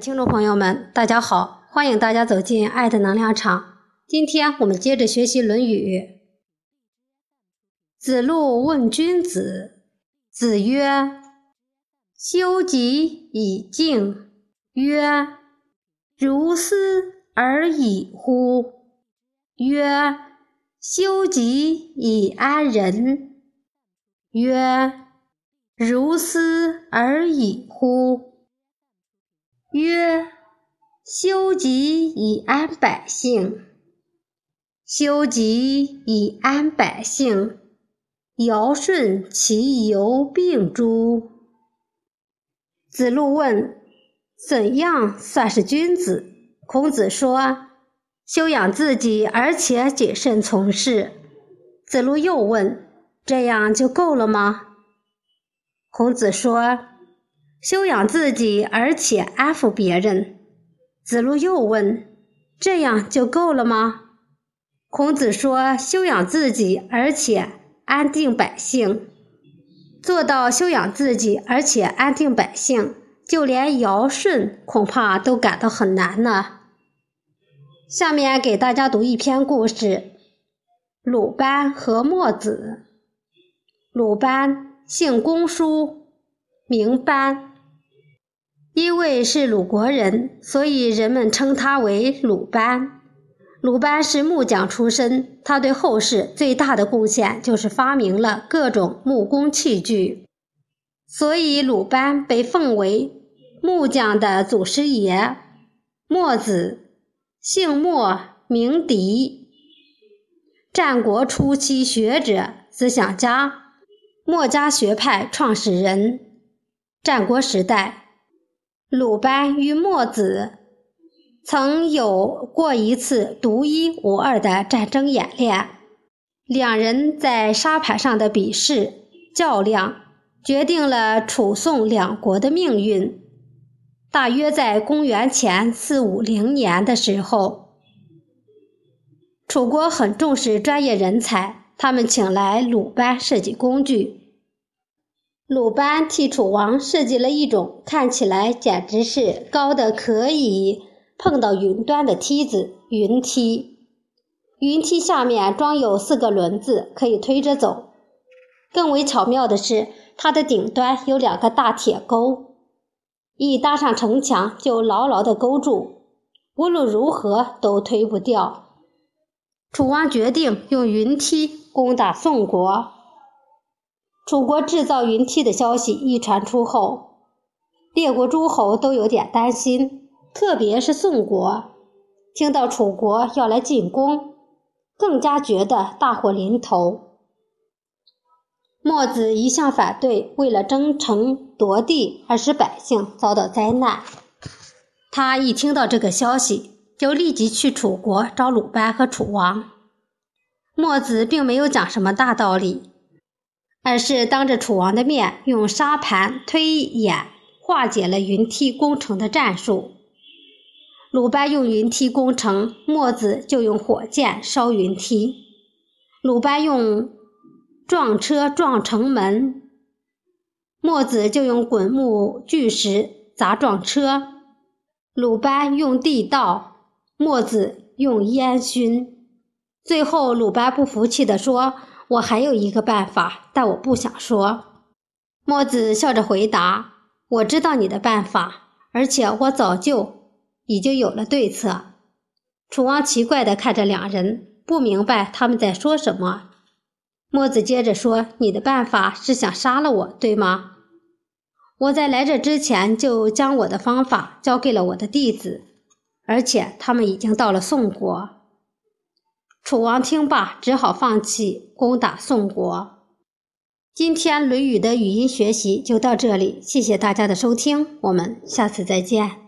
听众朋友们，大家好，欢迎大家走进爱的能量场。今天我们接着学习《论语》。子路问君子，子曰：“修己以敬。”曰：“如斯而已乎？”曰：“修己以安人。”曰：“如斯而已乎？”曰：修己以安百姓。修己以安百姓，尧舜其犹病诸？子路问：怎样算是君子？孔子说：修养自己，而且谨慎从事。子路又问：这样就够了吗？孔子说。修养自己，而且安抚别人。子路又问：“这样就够了吗？”孔子说：“修养自己，而且安定百姓。做到修养自己，而且安定百姓，就连尧舜恐怕都感到很难呢。”下面给大家读一篇故事：鲁班和墨子。鲁班姓公叔，名班。因为是鲁国人，所以人们称他为鲁班。鲁班是木匠出身，他对后世最大的贡献就是发明了各种木工器具，所以鲁班被奉为木匠的祖师爷。墨子，姓墨，名翟，战国初期学者、思想家，墨家学派创始人。战国时代。鲁班与墨子曾有过一次独一无二的战争演练，两人在沙盘上的比试较量，决定了楚宋两国的命运。大约在公元前四五零年的时候，楚国很重视专业人才，他们请来鲁班设计工具。鲁班替楚王设计了一种看起来简直是高的可以碰到云端的梯子——云梯。云梯下面装有四个轮子，可以推着走。更为巧妙的是，它的顶端有两个大铁钩，一搭上城墙就牢牢地勾住，无论如何都推不掉。楚王决定用云梯攻打宋国。楚国制造云梯的消息一传出后，列国诸侯都有点担心，特别是宋国，听到楚国要来进攻，更加觉得大祸临头。墨子一向反对为了争城夺地而使百姓遭到灾难，他一听到这个消息，就立即去楚国找鲁班和楚王。墨子并没有讲什么大道理。而是当着楚王的面，用沙盘推演化解了云梯工程的战术。鲁班用云梯攻城，墨子就用火箭烧云梯。鲁班用撞车撞城门，墨子就用滚木巨石砸撞车。鲁班用地道，墨子用烟熏。最后，鲁班不服气地说。我还有一个办法，但我不想说。墨子笑着回答：“我知道你的办法，而且我早就已经有了对策。”楚王奇怪地看着两人，不明白他们在说什么。墨子接着说：“你的办法是想杀了我，对吗？我在来这之前就将我的方法交给了我的弟子，而且他们已经到了宋国。”楚王听罢，只好放弃攻打宋国。今天《论语》的语音学习就到这里，谢谢大家的收听，我们下次再见。